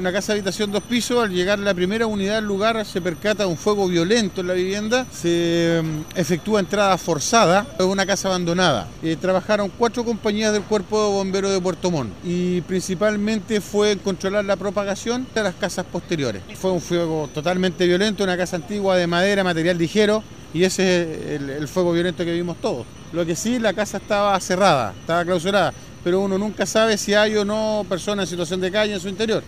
Una casa habitación dos pisos, al llegar la primera unidad al lugar se percata de un fuego violento en la vivienda, se mm, efectúa entrada forzada, es una casa abandonada. Eh, trabajaron cuatro compañías del Cuerpo de Bomberos de Puerto Montt y principalmente fue controlar la propagación de las casas posteriores. Fue un fuego totalmente violento, una casa antigua de madera, material ligero y ese es el, el fuego violento que vimos todos. Lo que sí, la casa estaba cerrada, estaba clausurada, pero uno nunca sabe si hay o no personas en situación de calle en su interior.